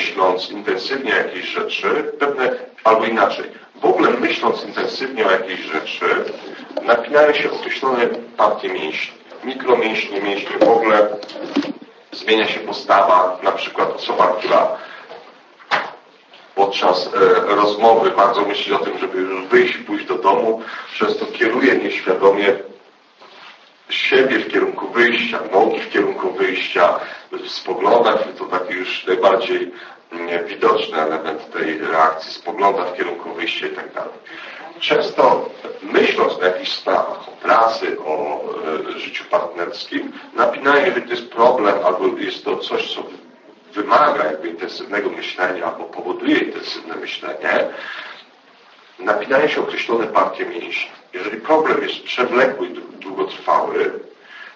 myśląc intensywnie o jakiejś rzeczy, pewne, albo inaczej, w ogóle myśląc intensywnie o jakiejś rzeczy, napinają się określone partie mięśni. Mikromięśnie, mięśnie w ogóle, zmienia się postawa, na przykład osoba, która podczas e, rozmowy bardzo myśli o tym, żeby już wyjść, pójść do domu, często kieruje nieświadomie siebie w kierunku wyjścia, nogi w kierunku wyjścia, w spoglądach, to taki już najbardziej mm, widoczny element tej reakcji, spogląda w kierunku wyjścia i tak dalej. Często myśląc o jakichś sprawach, o pracy, o e, życiu partnerskim, napinają, że to jest problem, albo jest to coś, co wymaga jakby intensywnego myślenia, albo powoduje intensywne myślenie, napinają się określone partie mięśni. Jeżeli problem jest przewlekły i długotrwały,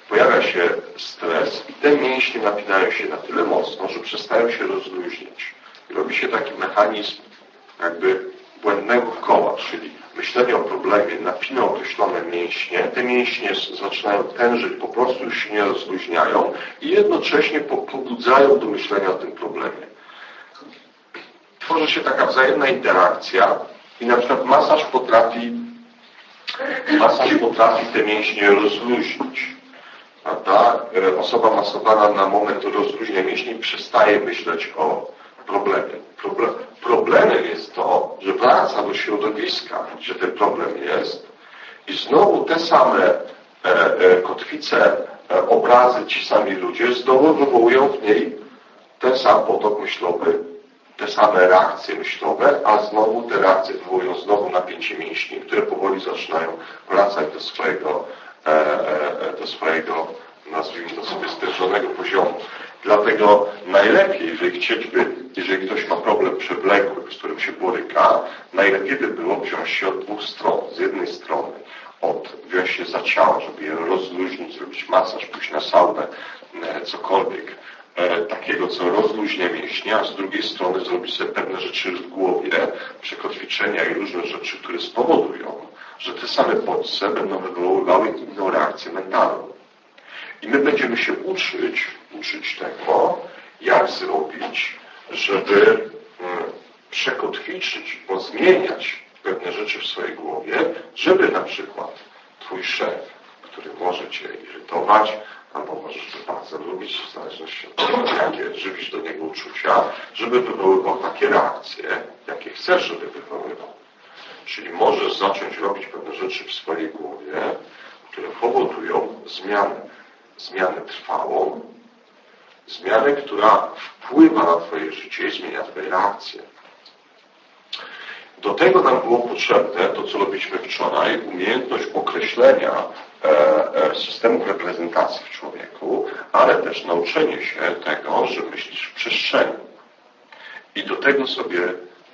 pojawia się stres i te mięśnie napinają się na tyle mocno, że przestają się rozluźnić. I robi się taki mechanizm jakby błędnego koła, czyli myślenie o problemie napina określone mięśnie, te mięśnie zaczynają tężyć, po prostu już się nie rozluźniają i jednocześnie pobudzają do myślenia o tym problemie. Tworzy się taka wzajemna interakcja i na przykład masaż potrafi masaż potrafi te mięśnie rozluźnić. Prawda? Osoba masowana na moment rozluźnia mięśni przestaje myśleć o problemie. Problem, problemem jest to, że wraca do środowiska, gdzie ten problem jest i znowu te same e, e, kotwice, e, obrazy, ci sami ludzie znowu wywołują w niej ten sam potok myślowy, te same reakcje myślowe, a znowu te reakcje wywołują znowu napięcie mięśni, które powoli zaczynają wracać do swojego, e, e, do swojego nazwijmy to sobie stężonego poziomu. Dlatego najlepiej, jeżeli chcieliby, jeżeli ktoś ma problem przewlekły, z którym się boryka, najlepiej by było wziąć się od dwóch stron. Z jednej strony od, wziąć się za ciało, żeby je rozluźnić, zrobić masaż, pójść na saunę, e, cokolwiek takiego, co rozluźnia mięśnie, a z drugiej strony zrobić sobie pewne rzeczy w głowie, przekotwiczenia i różne rzeczy, które spowodują, że te same bodźce będą wywoływały inną reakcję mentalną. I my będziemy się uczyć, uczyć tego, jak zrobić, żeby mm, przekotwiczyć, pozmieniać pewne rzeczy w swojej głowie, żeby na przykład Twój szef, który może Cię irytować, albo możesz bardzo lubić, w zależności od jakie żywisz do niego uczucia, żeby wywoływał takie reakcje, jakie chcesz, żeby wywoływał. Czyli możesz zacząć robić pewne rzeczy w swojej głowie, które powodują zmianę zmianę trwałą, zmianę, która wpływa na Twoje życie i zmienia Twoje reakcje. Do tego nam było potrzebne to, co robiliśmy wczoraj, umiejętność określenia e, e, systemów reprezentacji w człowieku, ale też nauczenie się tego, że myślisz w przestrzeni. I do tego sobie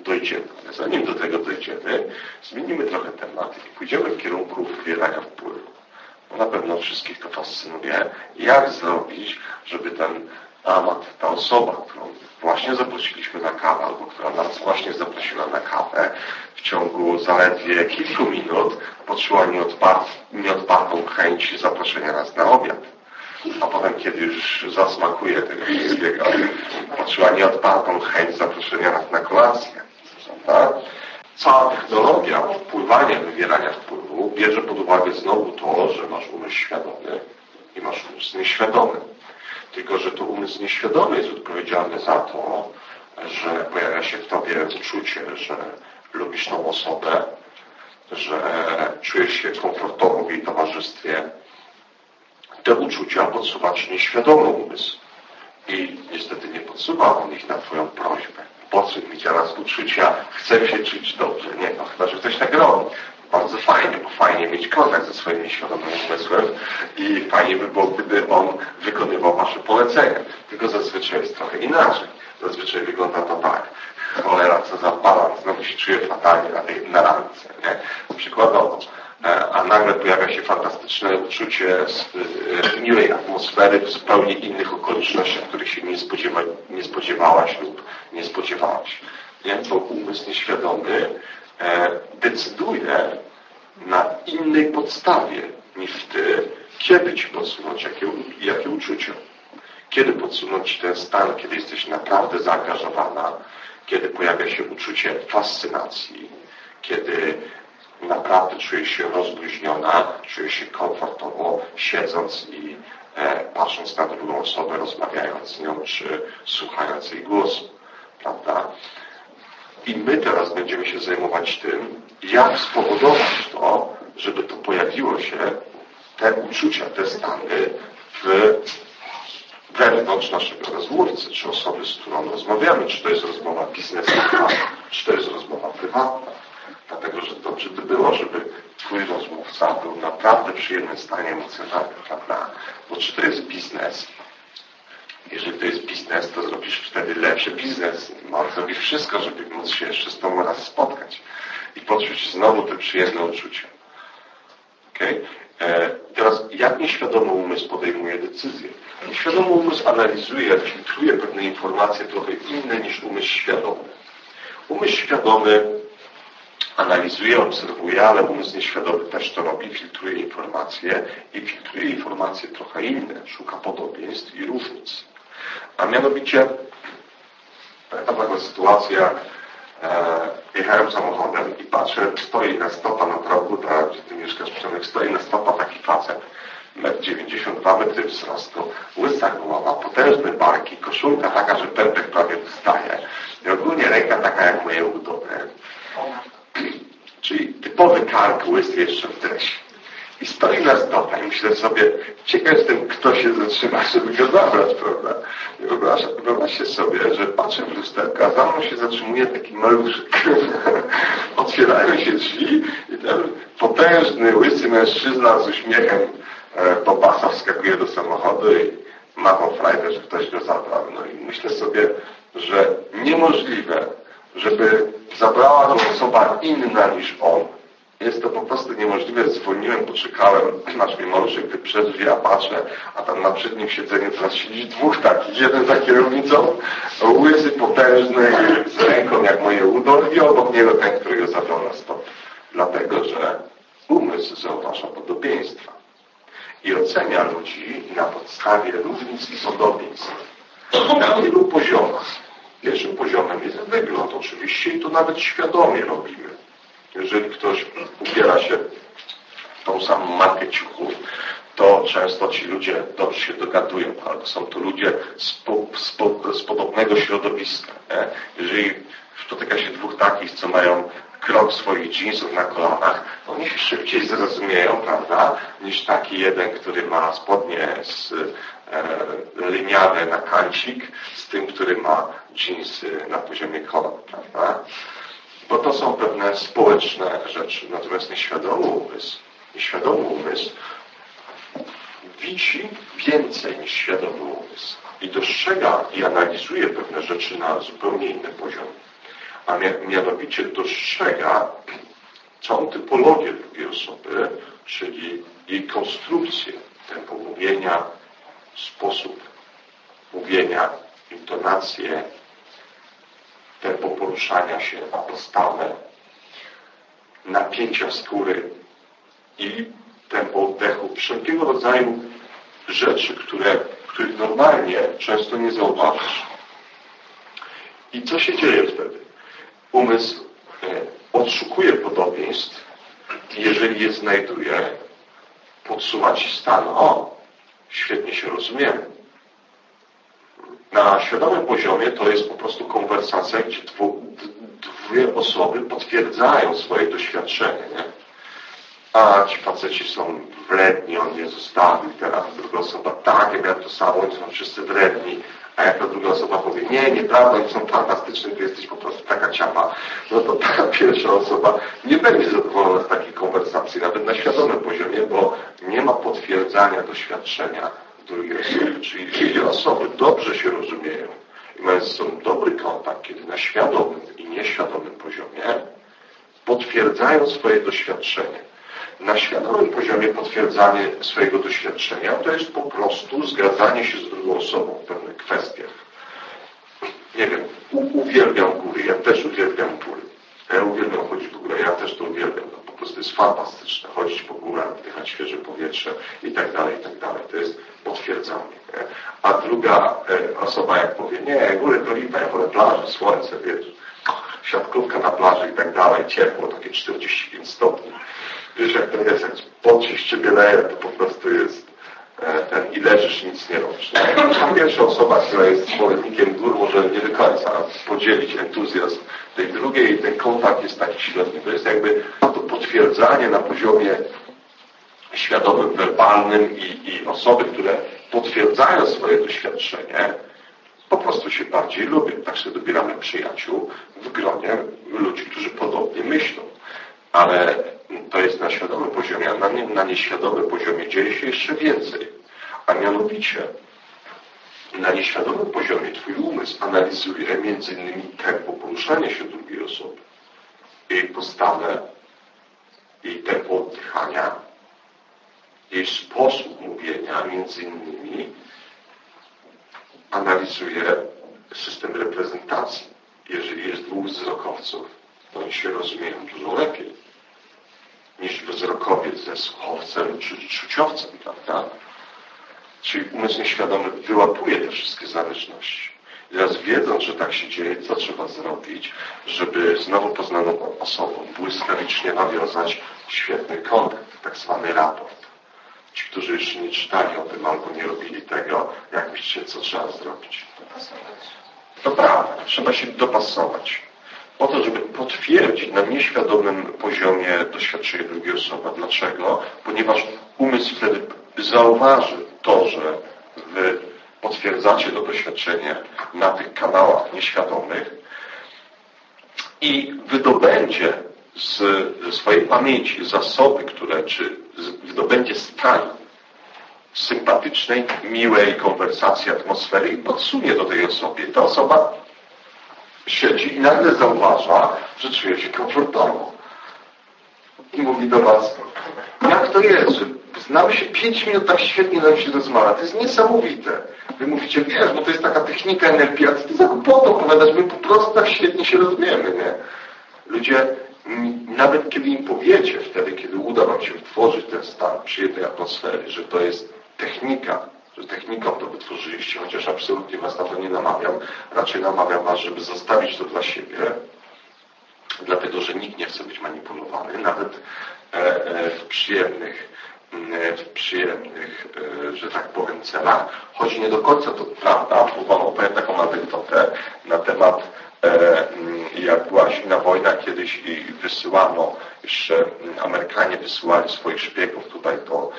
dojdziemy. Ale zanim do tego dojdziemy, zmienimy trochę temat i pójdziemy w kierunku wywierania wpływu na pewno wszystkich to fascynuje, jak zrobić, żeby ten amat, ta osoba, którą właśnie zaprosiliśmy na kawę, albo która nas właśnie zaprosiła na kawę, w ciągu zaledwie kilku minut poczuła nieodpart, nieodpartą chęć zaproszenia nas na obiad. A potem, kiedy już zasmakuje tego wszystkiego, poczuła nieodpartą chęć zaproszenia nas na kolację. Cała technologia wpływania, wywierania wpływu bierze pod uwagę znowu to, że masz umysł świadomy i masz umysł nieświadomy. Tylko, że to umysł nieświadomy jest odpowiedzialny za to, że pojawia się w tobie uczucie, że lubisz tą osobę, że czujesz się komfortowo w jej towarzystwie. Te uczucia podsuwa ci nieświadomy umysł. I niestety nie podsuwa on ich na twoją prośbę poczuć mi teraz uczucia, chcę się czuć dobrze. Nie, no chyba, że ktoś tak robi. Bardzo fajnie, bo fajnie mieć kontakt ze swoim nieświadomym umysłem i fajnie by było, gdyby on wykonywał Wasze polecenia. Tylko zazwyczaj jest trochę inaczej. Zazwyczaj wygląda to tak. Cholera, co za balans, znowu się czuję fatalnie na tej na randce, nie? Przykładowo. E, a nagle pojawia się fantastyczne uczucie e, miłej atmosfery w zupełnie innych okolicznościach, których się nie, spodziewa, nie spodziewałaś lub nie spodziewałaś. Więc to umysł nieświadomy decyduje na innej podstawie niż ty, kiedy ci podsunąć jakie, jakie uczucia. Kiedy podsunąć ten stan, kiedy jesteś naprawdę zaangażowana, kiedy pojawia się uczucie fascynacji, kiedy naprawdę czujesz się rozluźniona, czujesz się komfortowo, siedząc i e, patrząc na drugą osobę, rozmawiając z nią, czy słuchając jej głosu, prawda? I my teraz będziemy się zajmować tym, jak spowodować to, żeby to pojawiło się, te uczucia, te stany w wewnątrz naszego rozmówcy, czy osoby, z którą rozmawiamy, czy to jest rozmowa biznesowa, czy to jest rozmowa prywatna. Dlatego, że dobrze by było, żeby Twój rozmówca był naprawdę przyjemnym stanie emocjonalnym, prawda? Bo czy to jest biznes, jeżeli to jest biznes, to zrobisz wtedy lepszy biznes. On zrobi wszystko, żeby móc się jeszcze z Tobą raz spotkać i poczuć znowu te przyjemne uczucia. Okay? E, teraz, jak nieświadomy umysł podejmuje decyzje? Nieświadomy umysł analizuje, filtruje pewne informacje trochę inne niż umysł świadomy. Umysł świadomy analizuje, obserwuje, ale umysł nieświadomy też to robi, filtruje informacje i filtruje informacje trochę inne, szuka podobieństw i różnic. A mianowicie, pamiętam taką sytuację, e, jechałem samochodem i patrzę, stoi na stopa na progu, tak, gdzie ty mieszkasz, Przemek, stoi na stopa taki facet, 1,92 metry wzrostu, łysa głowa, potężne barki, koszulka taka, że pępek prawie wystaje i ogólnie ręka taka jak moje udone. Czyli typowy kark łysy jeszcze w dresie. I stoi na stopa i myślę sobie, ciekaw jestem, kto się zatrzyma, żeby go zabrać, prawda? I wyobraźcie sobie, że patrzę w lusterko, a za mną się zatrzymuje taki maluszek. Otwierają się drzwi i ten potężny, łysy mężczyzna z uśmiechem e, po pasa wskakuje do samochodu i ma tą frajdę, że ktoś go zabrał. No i myślę sobie, że niemożliwe, żeby zabrała go osoba inna niż on. Jest to po prostu niemożliwe. Zwolniłem, poczekałem, aż mnie maluszek wyprzedzi, ja patrzę, a tam na przednim siedzeniu teraz siedzi dwóch takich. Jeden za kierownicą, łysy, potężny, z ręką jak moje udo i obok niego ten, który go zabrał na stop. Dlatego, że umysł zauważa podobieństwa i ocenia ludzi na podstawie różnic i podobieństw. Na wielu poziomach. Pierwszym poziomem jest wygląd oczywiście i to nawet świadomie robimy. Jeżeli ktoś ubiera się w tą samą markę ciuchów, to często ci ludzie dobrze się dogadują, ale są to ludzie z, po, z, po, z podobnego środowiska. Nie? Jeżeli spotyka się dwóch takich, co mają krok swoich jeansów na kolanach, oni się szybciej zrozumieją, prawda, niż taki jeden, który ma spodnie z, e, liniane na kancik, z tym, który ma jeansy na poziomie kolan, prawda? Bo to są pewne społeczne rzeczy. Natomiast nieświadomy umysł, nieświadomy umysł widzi więcej niż świadomy umysł i dostrzega i analizuje pewne rzeczy na zupełnie inny poziom. A mianowicie dostrzega całą typologię drugiej osoby, czyli jej konstrukcję, tempo mówienia, sposób mówienia, intonację, poruszania się, postawę, napięcia skóry i tempo oddechu, wszelkiego rodzaju rzeczy, które, których normalnie często nie zauważysz. I co się dzieje wtedy? Umysł e, odszukuje podobieństw i jeżeli je znajduje, podsuwa ci stan. O, świetnie się rozumiemy na świadomym poziomie to jest po prostu konwersacja, gdzie dwu, dwie osoby potwierdzają swoje doświadczenie. Nie? A ci faceci są wredni, on nie zostawił, teraz druga osoba, tak, ja miałem to samo, oni są wszyscy wredni, a jak ta druga osoba powie, nie, nieprawda, oni są fantastyczni, ty jesteś po prostu taka ciapa, no to ta pierwsza osoba nie będzie zadowolona z takiej konwersacji, nawet na świadomym poziomie, bo nie ma potwierdzania doświadczenia osoby. Czyli dwie osoby dobrze się rozumieją i mają ze sobą dobry kontakt, kiedy na świadomym i nieświadomym poziomie potwierdzają swoje doświadczenie. Na świadomym poziomie potwierdzanie swojego doświadczenia to jest po prostu zgadzanie się z drugą osobą w pewnych kwestiach. Nie wiem, uwielbiam góry, ja też uwielbiam góry. Ja uwielbiam chodzić w górę, ja też to uwielbiam. No, po prostu jest fantastyczne chodzić po górach, wdychać świeże powietrze i tak dalej, i tak dalej. To jest Nie? A druga e, osoba jak powie, nie, góry to lipa, ja wolę plażę, słońce, wiesz, siatkówka na plaży i tak dalej, ciepło, takie 45 stopni. Wiesz jak to jest, jak pot się ciebie leje, to po prostu jest e, ten i leżysz, nic nie robisz. A pierwsza osoba, która jest zwolennikiem gór, może nie do końca podzielić entuzjazm tej drugiej ten kontakt jest taki silny. To jest jakby to potwierdzanie na poziomie świadomym, werbalnym i, i osoby, które potwierdzają swoje doświadczenie, po prostu się bardziej lubią. Tak sobie dobieramy przyjaciół w gronie ludzi, którzy podobnie myślą. Ale to jest na świadomym poziomie, a na, nie, na nieświadomym poziomie dzieje się jeszcze więcej. A mianowicie na nieświadomym poziomie Twój umysł analizuje innymi tempo poruszania się drugiej osoby, jej postawę, jej tempo oddychania, jej sposób mówienia, między innymi analizuje system reprezentacji. Jeżeli jest dwóch wzrokowców, to oni się rozumieją dużo lepiej niż wzrokowiec ze słuchowcem czy czuciowcem, prawda? Czyli umysł nieświadomy wyłapuje te wszystkie zależności. I teraz wiedząc, że tak się dzieje, co trzeba zrobić, żeby znowu poznaną osobą błyskawicznie nawiązać świetny kontakt, tak zwany raport. Ci, którzy jeszcze nie czytali o tym albo nie robili tego, jak myślicie, co trzeba zrobić? To prawda, trzeba się dopasować. Po to, żeby potwierdzić na nieświadomym poziomie doświadczenie drugiej osoby. Dlaczego? Ponieważ umysł wtedy zauważy to, że wy potwierdzacie to doświadczenie na tych kanałach nieświadomych i wydobędzie z swojej pamięci zasoby, które, czy wydobędzie stan sympatycznej, miłej konwersacji, atmosfery i podsunie do tej osobie. Ta osoba siedzi i nagle zauważa, że czuje się komfortowo. I mówi do Was, jak to jest, że znamy się pięć minut, tak świetnie nam się rozmawia. To jest niesamowite. Wy mówicie, wiesz, bo to jest taka technika energii, a ty za głupotą opowiadasz, my po prostu tak świetnie się rozumiemy, nie? Ludzie, nawet kiedy im powiecie, wtedy, kiedy uda wam się wytworzyć ten stan przyjemnej atmosfery, że to jest technika, że techniką to wytworzyliście, chociaż absolutnie was na to nie namawiam, raczej namawiam was, żeby zostawić to dla siebie, dlatego, że nikt nie chce być manipulowany, nawet e, e, w przyjemnych E, w przyjemnych, że tak powiem, celach. Choć nie do końca to prawda, bo Wam opowiem taką anegdotę na temat jak była zimna wojna kiedyś i wysyłano, jeszcze Amerykanie wysyłali swoich szpiegów tutaj do,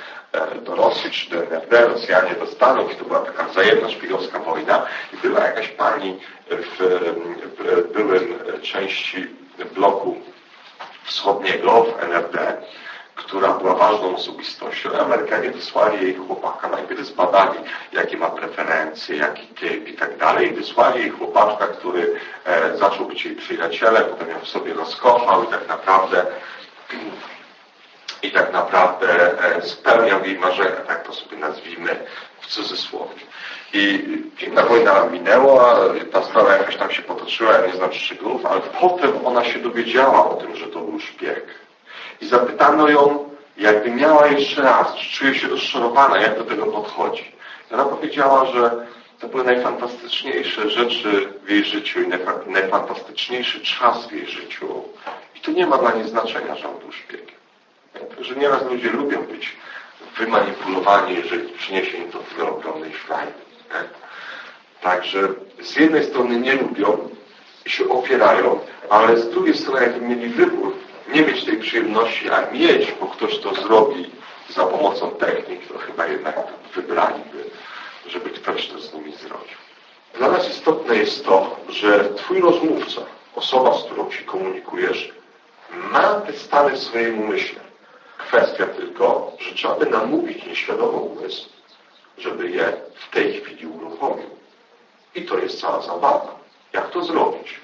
do Rosji czy do NRD, Rosjanie do Stanów i to była taka wzajemna szpiegowska wojna i była jakaś pani w, w byłym części bloku wschodniego w NRD, która była ważną osobistością. Amerykanie wysłali jej chłopaka, najpierw zbadali, jakie ma preferencje, jaki typ i tak dalej. Wysłali jej chłopaczka, który e, zaczął być jej przyjacielem, potem ją w sobie rozkochał i tak naprawdę i tak naprawdę e, spełniał jej marzenia, tak to sobie nazwijmy w cudzysłowie. I piękna wojna minęła, ta sprawa jakoś tam się potoczyła, ja nie znam szczegółów, ale potem ona się dowiedziała o tym, że to był szpieg i zapytano ją, jakby miała jeszcze raz, czy czuje się rozczarowana, jak do tego podchodzi. Ona powiedziała, że to były najfantastyczniejsze rzeczy w jej życiu i najfantastyczniejszy czas w jej życiu. I tu nie ma dla niej znaczenia, że on był szpiegiem. Że nieraz ludzie lubią być wymanipulowani, jeżeli przyniesie im to tyle ogromnej frajdy. Także z jednej strony nie lubią i się opierają, ale z drugiej strony jakby mieli wybór, nie mieć tej przyjemności, a mieć, bo ktoś to zrobi za pomocą technik, to chyba jednak wybraliby, żeby ktoś to z nimi zrobił. Dla nas istotne jest to, że Twój rozmówca, osoba, z którą się komunikujesz, ma te stany w swoim umyśle. Kwestia tylko, że trzeba by namówić nieświadomy umysł, żeby je w tej chwili uruchomił. I to jest cała zabawa. Jak to zrobić?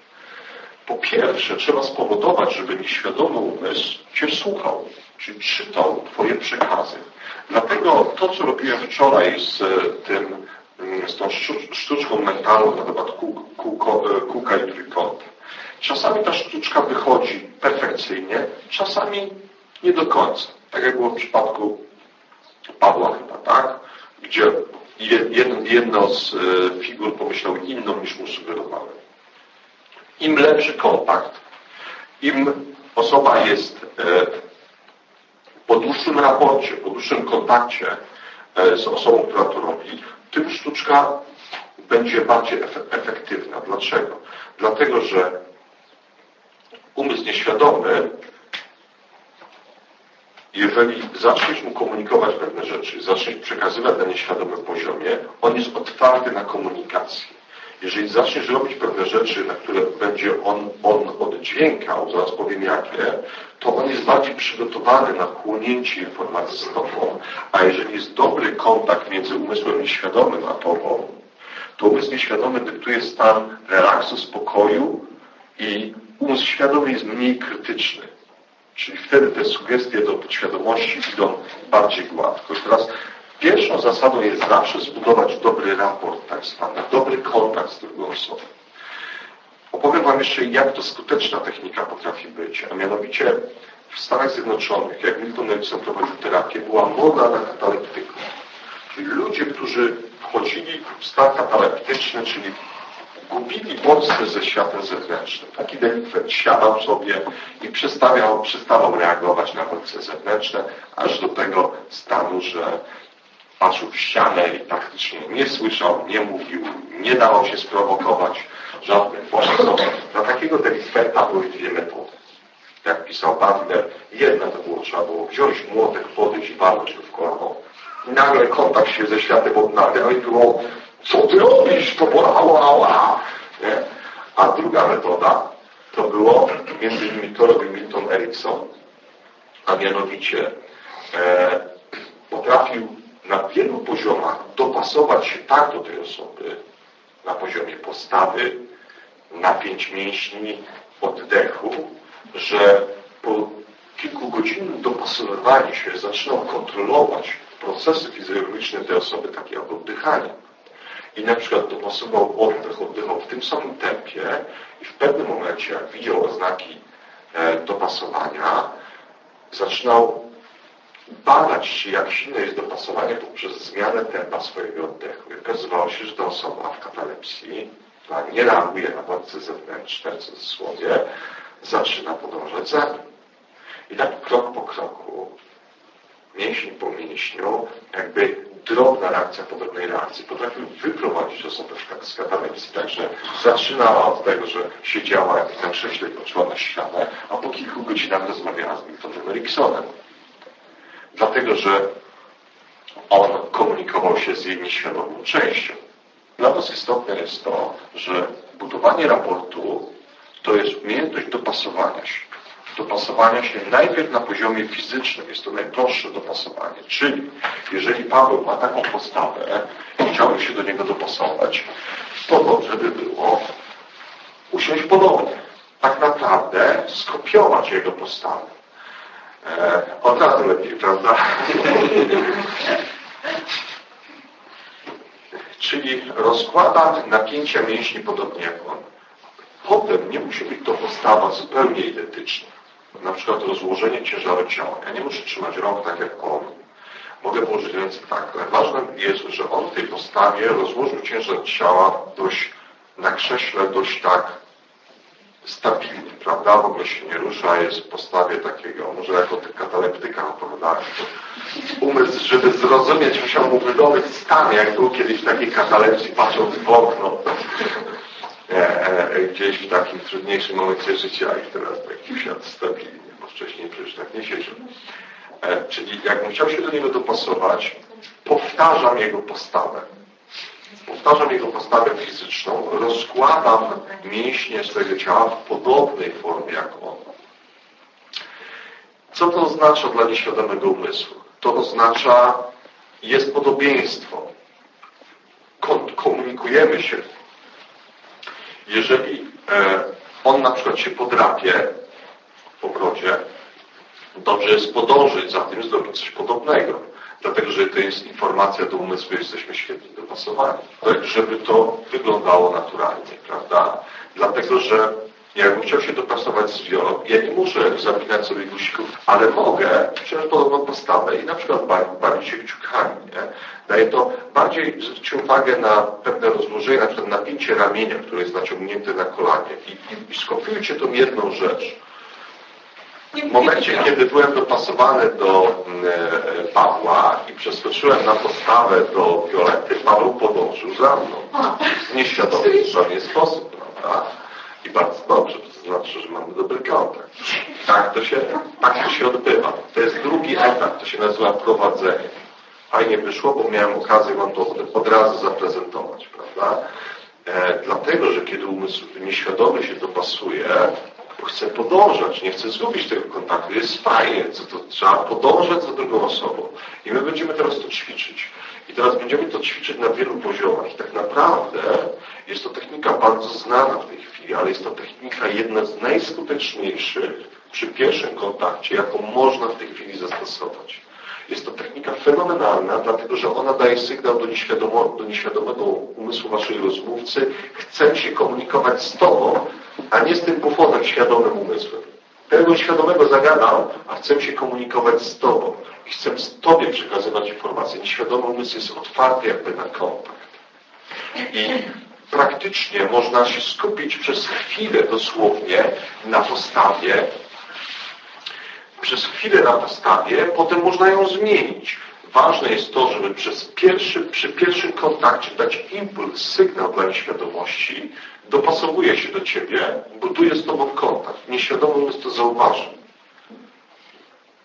Po pierwsze, trzeba spowodować, żeby nieświadomy umysł Cię słuchał, czyli czytał Twoje przekazy. Dlatego to, co robiłem wczoraj z tym, z tą sztuczką mentalną na temat kółka i trójkąta. Czasami ta sztuczka wychodzi perfekcyjnie, czasami nie do końca. Tak jak było w przypadku Pawła chyba, tak? Gdzie jedno z e, figur pomyślał inną niż mu sugerowałem. Im lepszy kontakt, im osoba jest e, po dłuższym raporcie, po dłuższym kontakcie e, z osobą, która to robi, tym sztuczka będzie bardziej efektywna. Dlaczego? Dlatego, że umysł nieświadomy, jeżeli zaczniesz mu komunikować pewne rzeczy, zaczniesz przekazywać na nieświadomym poziomie, on jest otwarty na komunikację. Jeżeli zaczniesz robić pewne rzeczy, na które będzie on, on oddźwiękał, zaraz powiem jakie, to on jest bardziej przygotowany na chłonięcie informacji z tobą, a jeżeli jest dobry kontakt między umysłem nieświadomym a tobą, to umysł nieświadomy dyktuje stan relaksu, spokoju i umysł świadomy jest mniej krytyczny. Czyli wtedy te sugestie do podświadomości idą bardziej gładko. I teraz pierwszą zasadą jest zawsze zbudować dobry raport, tak zwany, dobry kontakt z drugą osobą. Opowiem Wam jeszcze, jak to skuteczna technika potrafi być, a mianowicie w Stanach Zjednoczonych, jak Milton Erickson prowadził terapię, była moda na kataleptyków. Czyli ludzie, którzy wchodzili w stan kataleptyczny, czyli gubili bodźce ze światem zewnętrznym. Taki delikwent siadał sobie i przestawiał, przestawał reagować na bodźce zewnętrzne, aż do tego stanu, że patrzył w ścianę i praktycznie nie słyszał, nie mówił, nie dawał się sprowokować żadnych bodźców. Dla takiego delikwenta były dwie metody. Jak pisał Butler, jedna to było, trzeba było wziąć młotek, podejść i walnąć w kolano. I nagle kontakt się ze światem odnawiał i było co ty robisz? To bolało, ała! Nie? A druga metoda to było, między innymi to robił Milton Erickson, a mianowicie e, potrafił na wielu poziomach dopasować się tak do tej osoby, na poziomie postawy, napięć mięśni, oddechu, że po kilkugodzinnym dopasowywaniu się zaczynał kontrolować procesy fizjologiczne tej osoby, takie jak oddychanie. I na przykład dopasował oddech, oddychał w tym samym tempie i w pewnym momencie, jak widział oznaki e, dopasowania, zaczynał badać, czy jak silne jest dopasowanie poprzez zmianę tempa swojego oddechu. I okazywało się, że ta osoba w katalepsji, która nie reaguje na bodźce zewnętrzne, w cudzysłowie, zaczyna podążać za nim. I tak krok po kroku, mięsień po mięśniu, jakby drobna reakcja podobnej reakcji potrafił wyprowadzić osobę z katalepsji. Także zaczynała od tego, że siedziała jak na krześle i patrzyła na ścianę, a po kilku godzinach rozmawiała z Miltonem Eriksonem. Dlatego, że on komunikował się z jej nieświadomą częścią. Dla nas istotne jest to, że budowanie raportu to jest umiejętność dopasowania się dopasowania się najpierw na poziomie fizycznym. Jest to najprostsze dopasowanie. Czyli jeżeli Paweł ma taką postawę i chciałby się do niego dopasować, to dobrze by było usiąść podobnie. Tak naprawdę skopiować jego postawę. Od razu lepiej, prawda? Czyli rozkładam napięcia mięśni podobnie jak on. Potem nie musi być to postawa zupełnie identyczna na przykład rozłożenie ciężaru ciała. Ja nie muszę trzymać rąk tak jak on. Mogę położyć ręce tak, ale ważne jest, że on w tej postawie rozłożył ciężar ciała dość na krześle dość tak stabilnie, prawda? W ogóle się nie rusza, jest w postawie takiego, może jako o tych kataleptykach. Umysł, żeby zrozumieć, musiał mu wydobyć stan, jak był kiedyś w takiej katalepsji, patrząc w okno. E, gdzieś w takim trudniejszym momencie życia i teraz taki świat stabilnie, bo wcześniej przecież tak nie siedział. E, czyli jakbym chciał się do niego dopasować, powtarzam jego postawę. Powtarzam jego postawę fizyczną, rozkładam mięśnie swojego ciała w podobnej formie jak on. Co to oznacza dla nieświadomego umysłu? To oznacza, jest podobieństwo. Komunikujemy się jeżeli e, on na przykład się podrapie w ogrodzie, dobrze jest podążyć za tym, zrobić coś podobnego. Dlatego, że to jest informacja do umysłu, jesteśmy świetnie dopasowani. Żeby to wyglądało naturalnie, prawda? Dlatego, że Jakbym chciał się dopasować z wiolą, ja nie muszę zapinać sobie guzików, ale mogę przyjąć podobną postawę i na przykład bawić się kciukami. Nie? Daje to bardziej zwróćcie uwagę na pewne rozłożenie, na przykład napięcie ramienia, które jest naciągnięte na kolanie i, i, i skopiujcie tą jedną rzecz. W momencie, kiedy byłem dopasowany do mm, e, Pawła i przeskoczyłem na postawę do Violety, Paweł podążył za mną. W nieświadomy zupełnie sposób, prawda? I bardzo dobrze, to znaczy, że mamy dobry kontakt. Tak to się, tak to się odbywa. To jest drugi etap, to się nazywa prowadzenie. Fajnie wyszło, bo miałem okazję Wam to od razu zaprezentować, prawda? E, dlatego, że kiedy umysł nieświadomy się dopasuje, bo chce podążać, nie chce zgubić tego kontaktu. Jest fajnie, co to trzeba podążać za drugą osobą. I my będziemy teraz to ćwiczyć. I teraz będziemy to ćwiczyć na wielu poziomach. I tak naprawdę jest to technika bardzo znana w tej chwili, ale jest to technika jedna z najskuteczniejszych przy pierwszym kontakcie, jaką można w tej chwili zastosować. Jest to technika fenomenalna, dlatego że ona daje sygnał do, nieświadomo, do nieświadomego umysłu waszej rozmówcy. Chcę się komunikować z Tobą, a nie z tym bufonem świadomym umysłem. Tego świadomego zagadał, a chcę się komunikować z Tobą. I chcę z Tobie przekazywać informacje. Nieświadomy umysł jest otwarty jakby na kontakt. I praktycznie można się skupić przez chwilę dosłownie na postawie przez chwilę na postawie, potem można ją zmienić. Ważne jest to, żeby przez pierwszy, przy pierwszym kontakcie dać impuls, sygnał dla nieświadomości, dopasowuje się do Ciebie, buduje z Tobą kontakt. Nieświadomym jest to zauważy.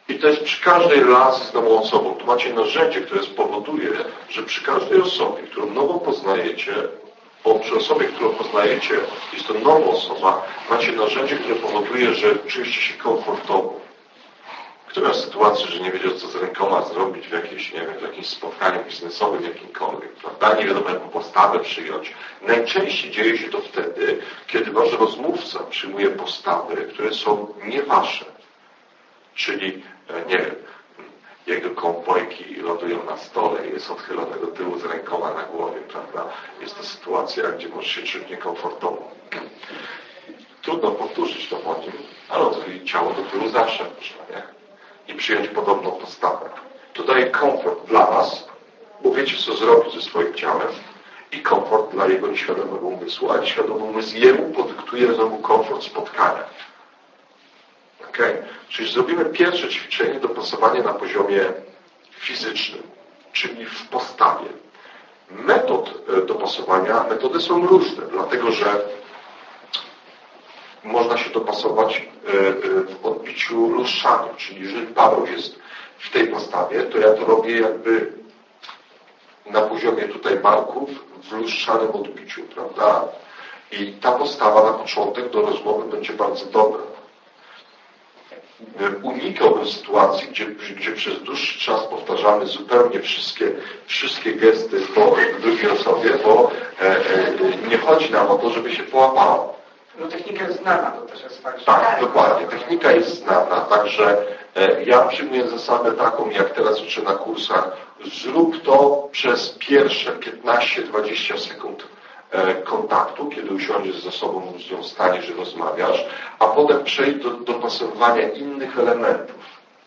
I to jest przy każdej relacji z nową osobą. Tu macie narzędzie, które spowoduje, że przy każdej osobie, którą nowo poznajecie, bo przy osobie, którą poznajecie, jest to nowa osoba, macie narzędzie, które powoduje, że czujecie się komfortowo która w sytuacji, że nie wiedział, co z rękoma zrobić w jakimś, nie wiem, w jakimś spotkaniu biznesowym, jakimkolwiek, prawda? Nie wiadomo, jaką postawę przyjąć. Najczęściej dzieje się to wtedy, kiedy wasz rozmówca przyjmuje postawy, które są nie wasze. Czyli, e, nie wiem, jego kąpojki lądują na stole jest odchylone do tyłu z rękoma na głowie, prawda? Jest to sytuacja, gdzie możesz się czuć niekomfortowo. Trudno powtórzyć to po nim, ale odchylić ciało do tyłu zawsze można, nie? Przyjąć podobną postawę. To daje komfort dla Was, bo wiecie, co zrobić ze swoim ciałem i komfort dla jego nieświadomego umysłu, a nieświadomy umysł jemu podyktuje znowu komfort spotkania. Ok? Czyli zrobimy pierwsze ćwiczenie dopasowanie na poziomie fizycznym, czyli w postawie. Metod e, dopasowania, metody są różne, dlatego że można się dopasować e, e, w odbiciu lustrzanym. Czyli jeżeli Paweł jest w tej postawie, to ja to robię jakby na poziomie tutaj barków w lustrzanym odbiciu, prawda? I ta postawa na początek do rozmowy będzie bardzo dobra. Unikałbym sytuacji, gdzie, gdzie przez dłuższy czas powtarzamy zupełnie wszystkie, wszystkie gesty po drugiej osobie, bo e, e, nie chodzi nam o to, żeby się połapało. No technika jest znana, to też jest fakt. Tak, dokładnie. Technika jest znana, także e, ja przyjmuję zasadę taką, jak teraz uczę na kursach. Zrób to przez pierwsze 15-20 sekund e, kontaktu, kiedy usiądziesz ze sobą, z nią staniesz i rozmawiasz, a potem przejdź do dopasowywania innych elementów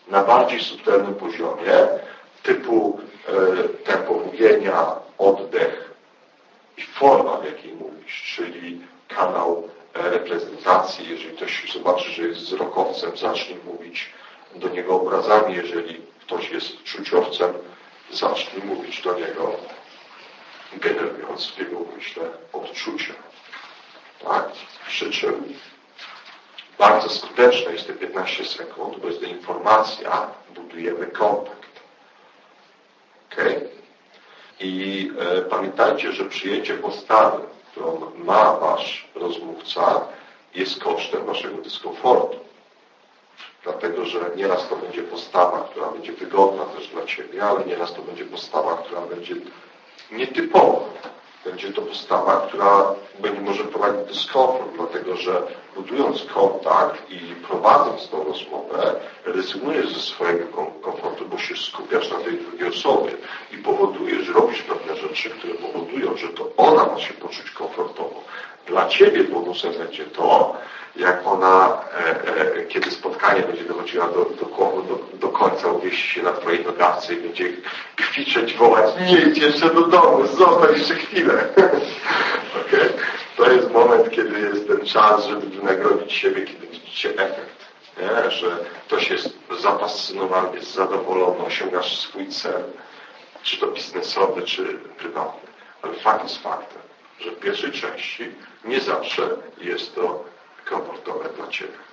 na bardziej subtelnym poziomie, typu e, tempo mówienia, oddech i forma, w jakiej mówisz, czyli kanał reprezentacji. Jeżeli ktoś zobaczy, że jest wzrokowcem, zacznie mówić do niego obrazami. Jeżeli ktoś jest czuciowcem, zacznie mówić do niego, generując w jego myślę odczucia. Tak? Przy czym bardzo skuteczne jest te 15 sekund, bo jest to informacja, budujemy kontakt. ok? I e, pamiętajcie, że przyjęcie postawy którą ma Wasz rozmówca, jest kosztem Waszego dyskomfortu. Dlatego, że nieraz to będzie postawa, która będzie wygodna też dla Ciebie, ale nieraz to będzie postawa, która będzie nietypowa. Będzie to postawa, która będzie może prowadzić dyskomfort, dlatego że budując kontakt i prowadząc tą rozmowę, rezygnujesz ze swojego komfortu, bo się skupiasz na tej drugiej osobie i powodujesz, robisz pewne rzeczy, które powodują, że to ona ma się poczuć komfortowo. Dla Ciebie bonusem będzie to, jak ona, e, e, kiedy spotkanie będzie dochodziła do, do, do, do końca, uwieści się na Twojej nogawce i będzie kwiczeć, wołać, nie idź jeszcze do domu, zostań jeszcze chwilę. okay? To jest moment, kiedy jest ten czas, żeby wynagrodzić siebie, kiedy widzicie efekt. Nie? Że ktoś jest zapascynowany, jest zadowolony, osiągasz swój cel, czy to biznesowy, czy prywatny. Ale fakt jest faktem, że w pierwszej części nie zawsze jest to komfortowe dla Ciebie.